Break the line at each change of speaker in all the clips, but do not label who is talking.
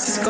Francisco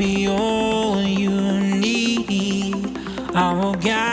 Be all you need. I will guide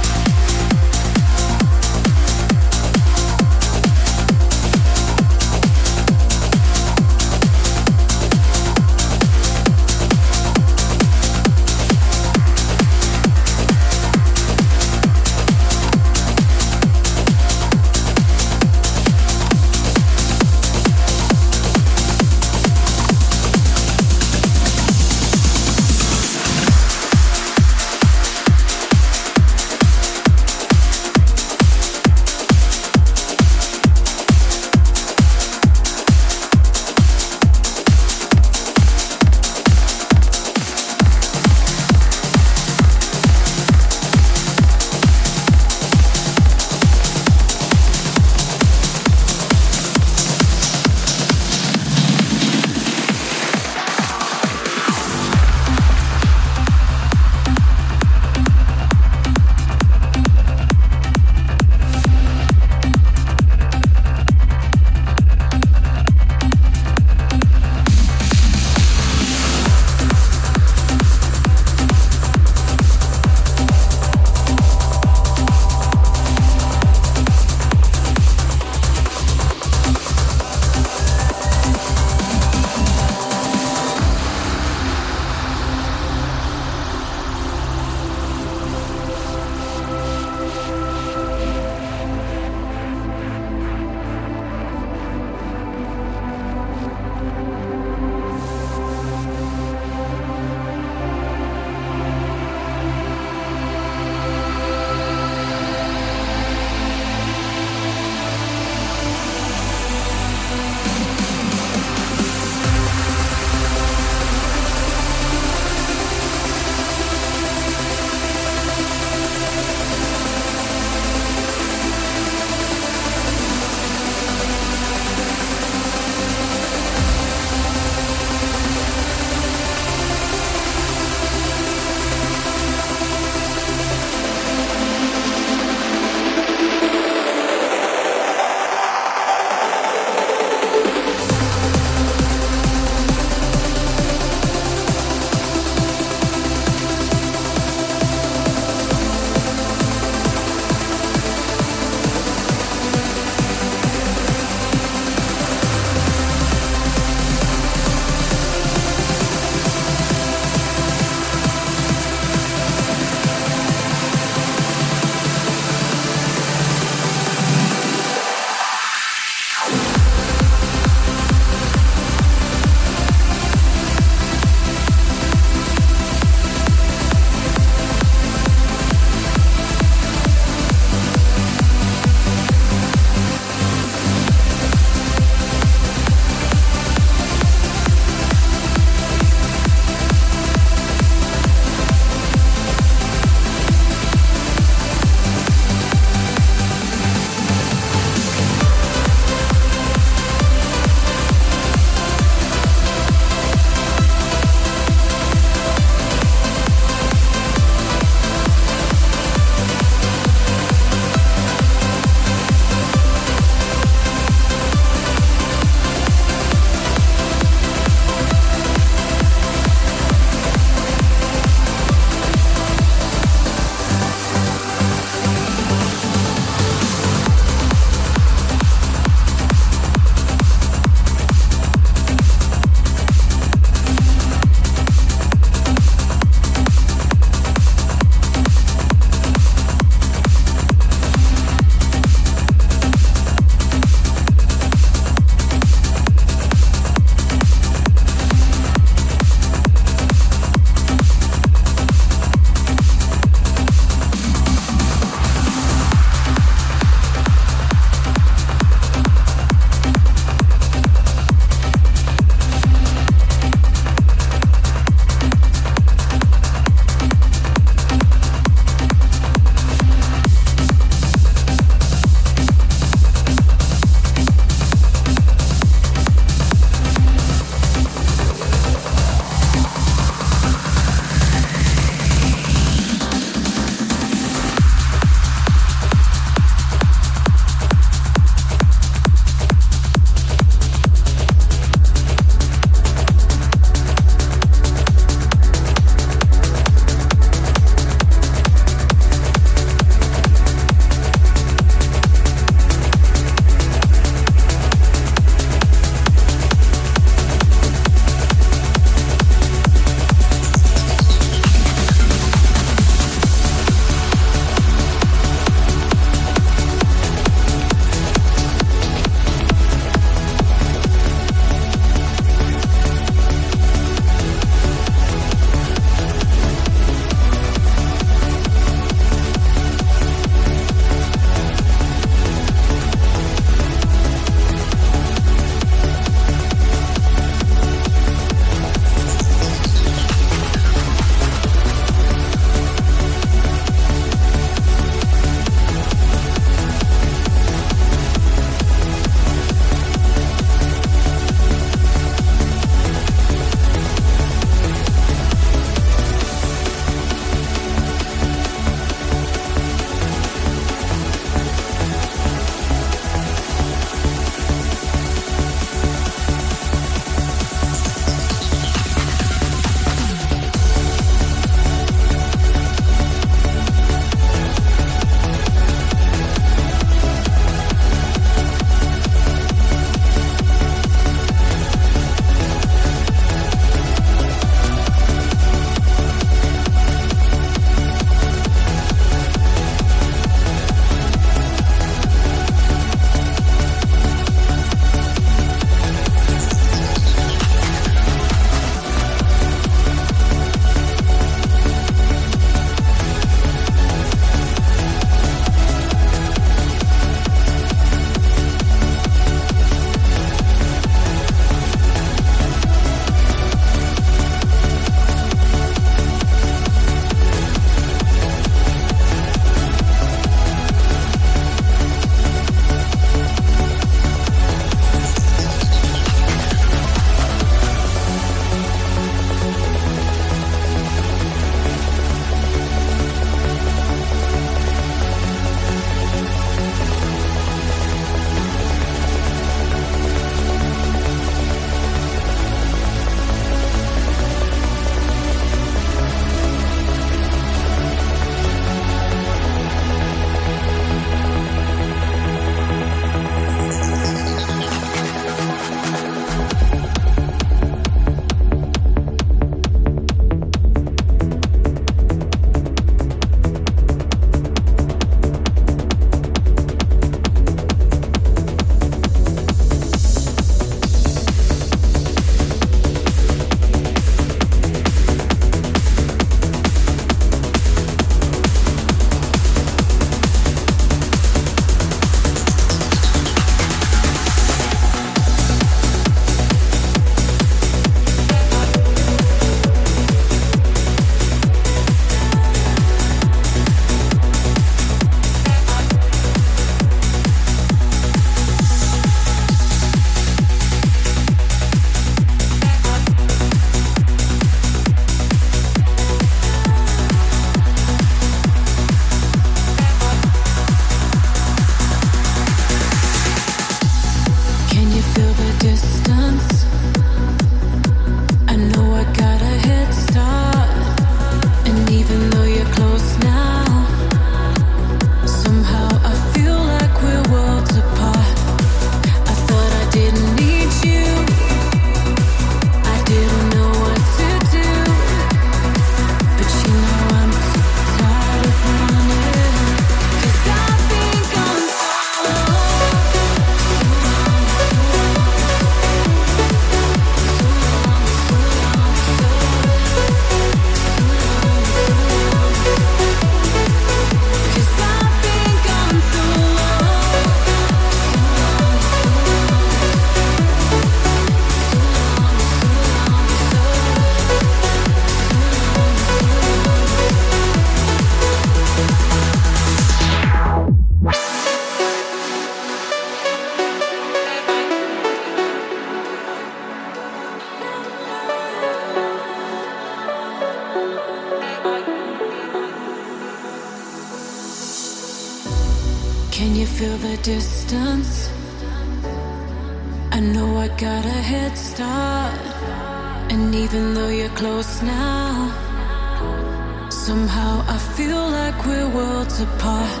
Somehow I feel like we're worlds apart.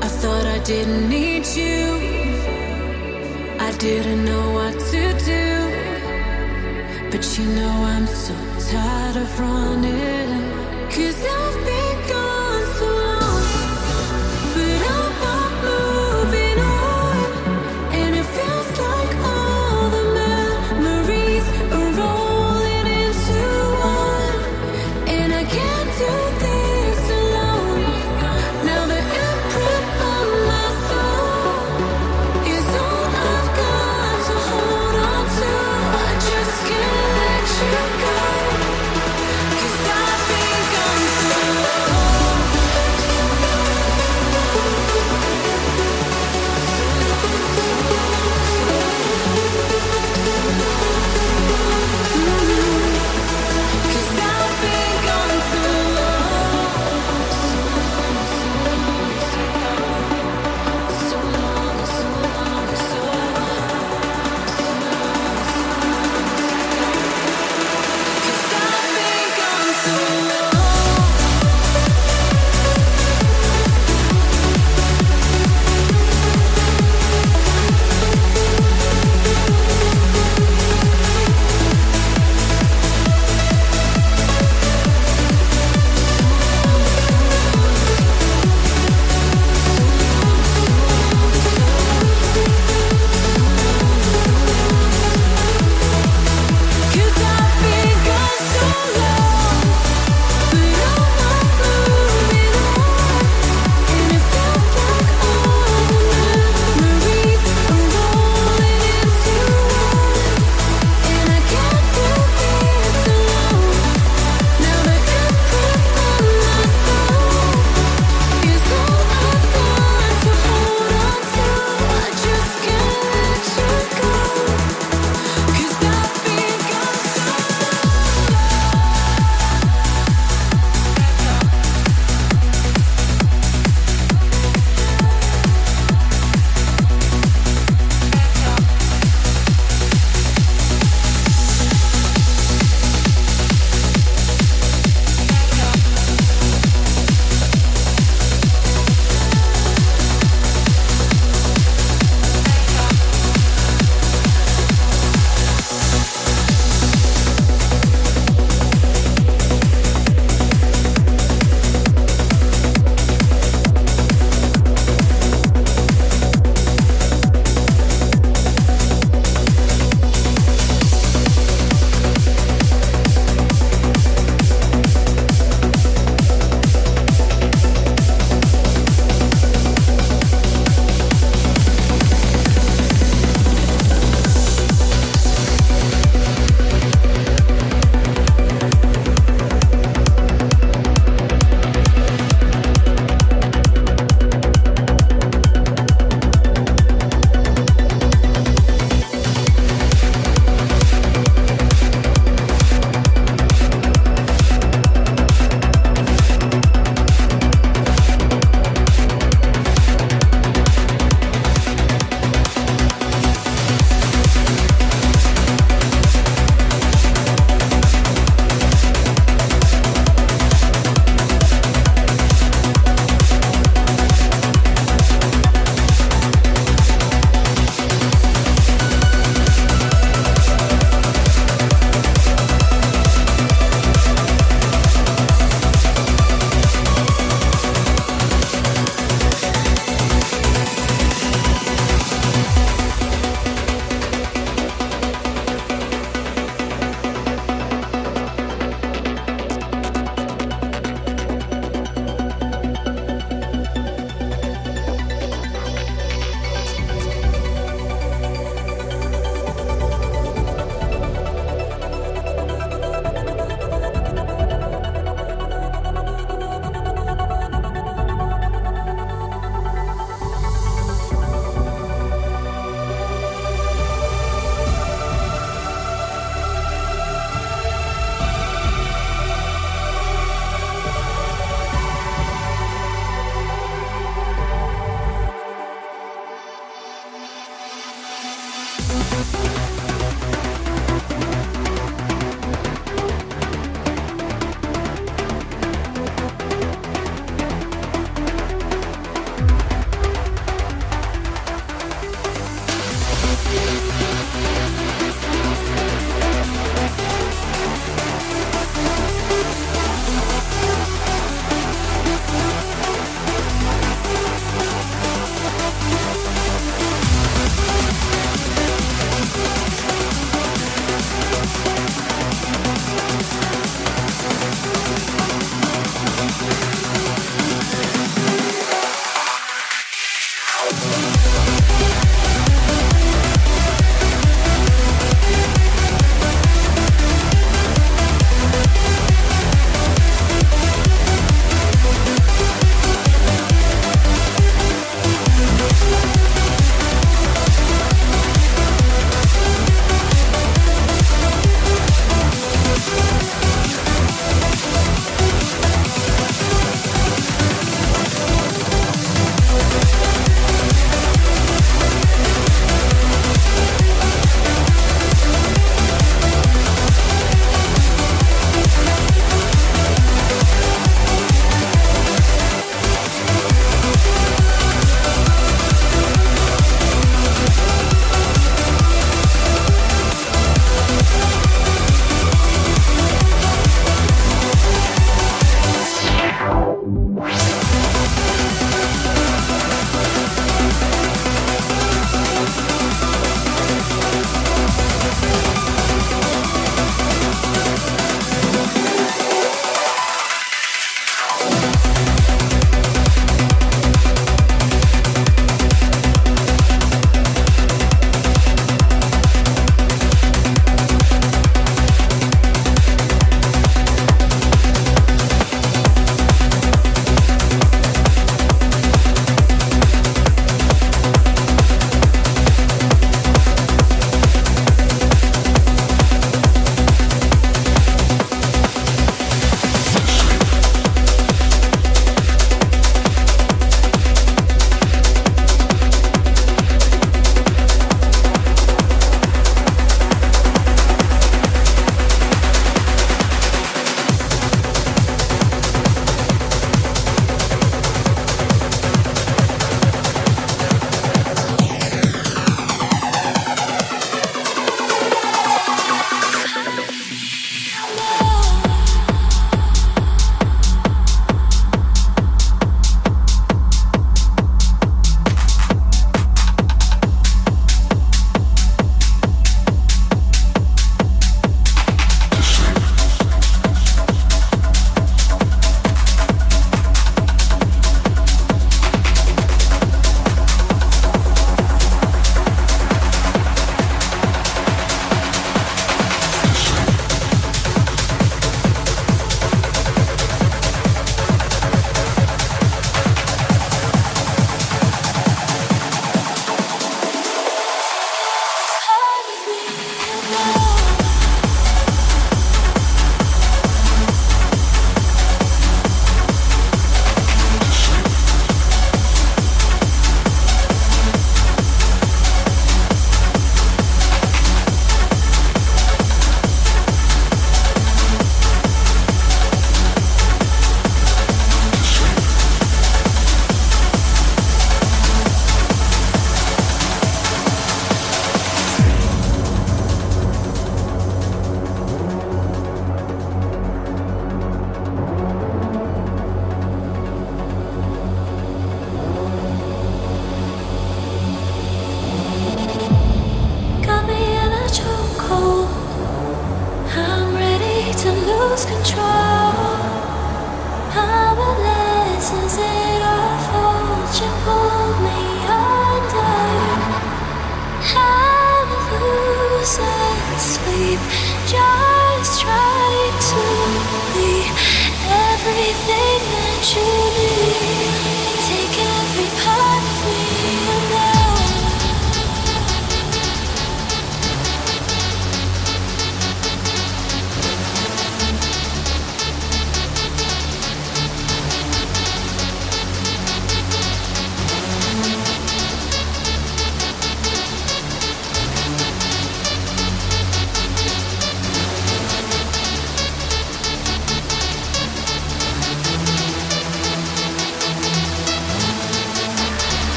I thought I didn't need you. I didn't know what to do. But you know I'm so tired of running. Cause I've been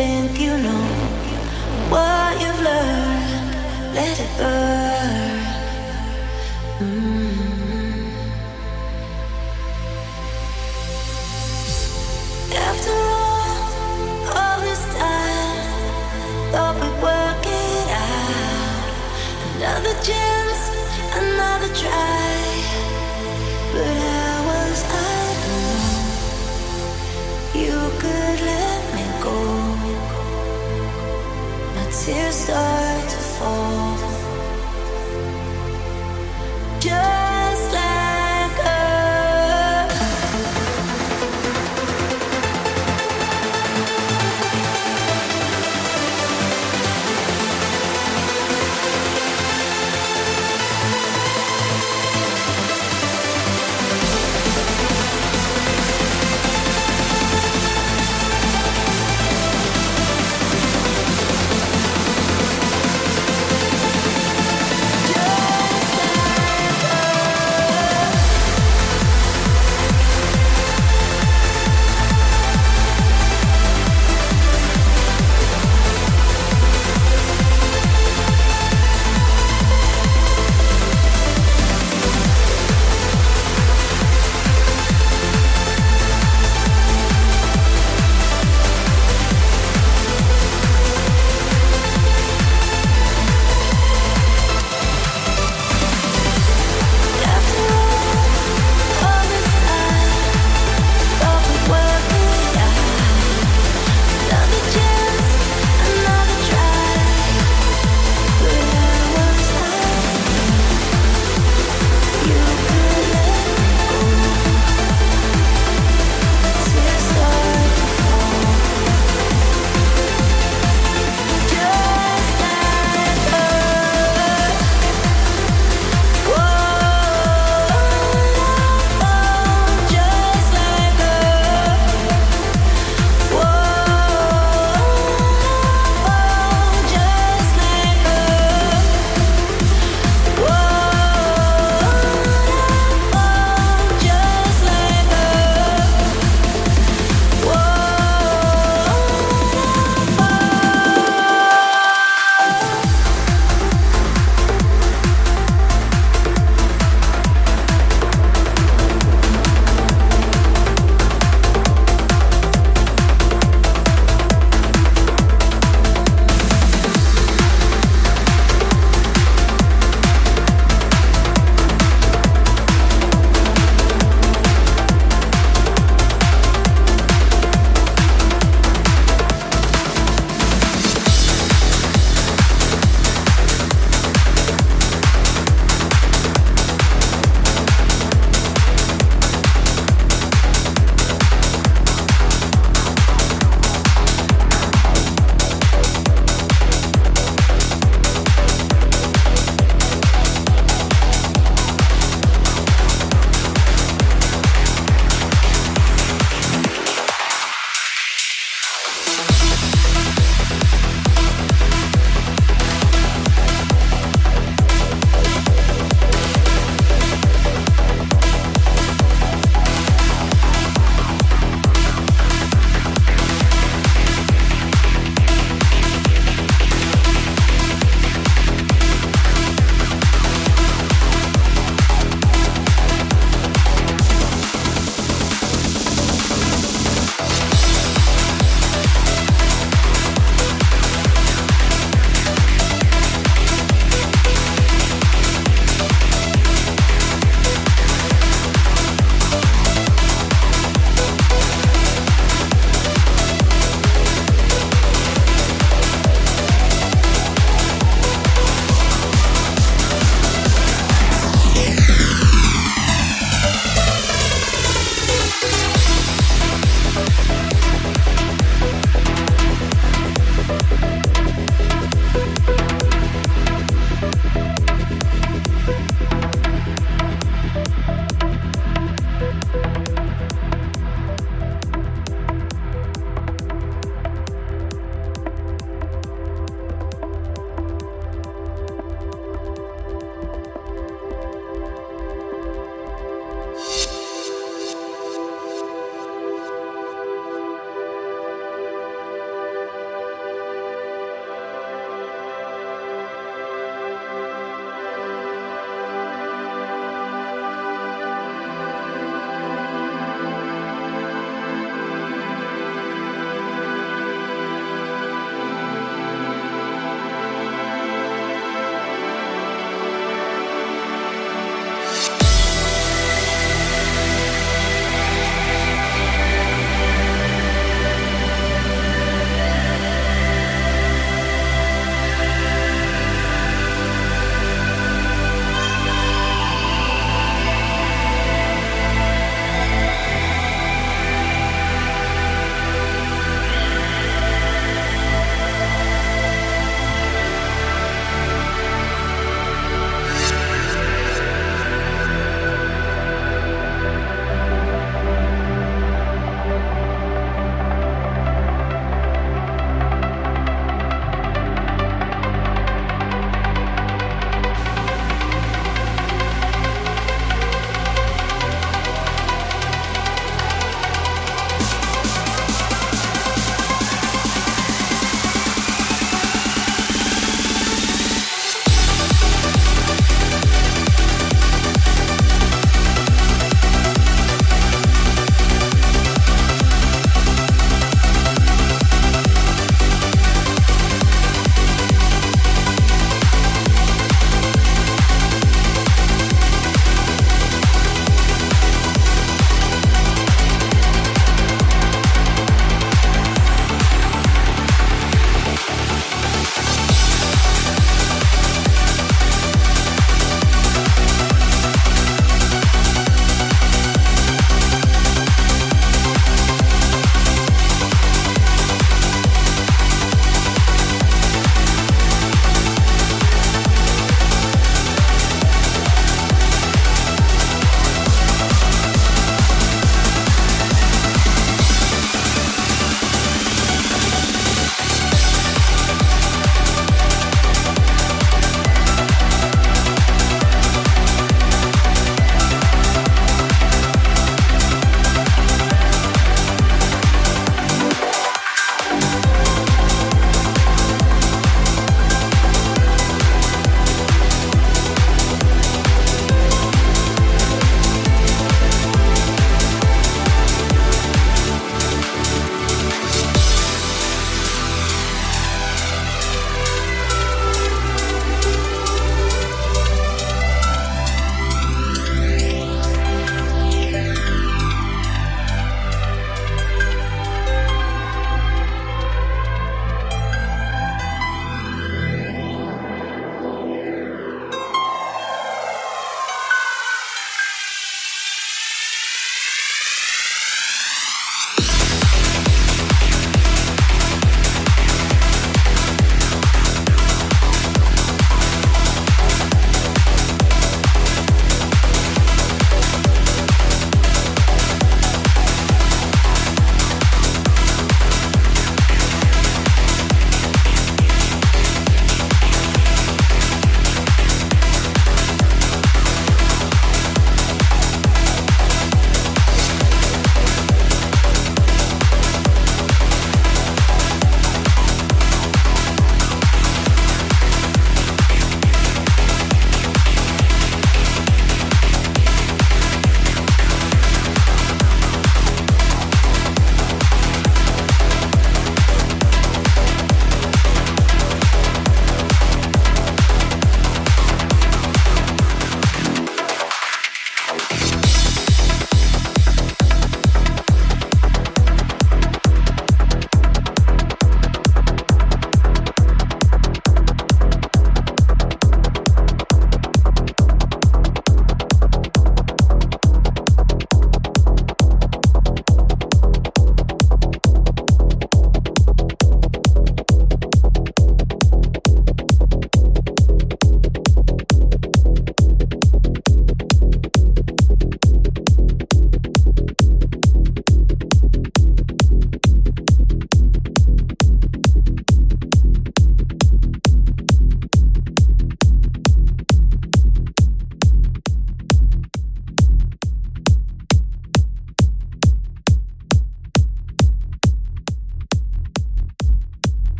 you
think you know,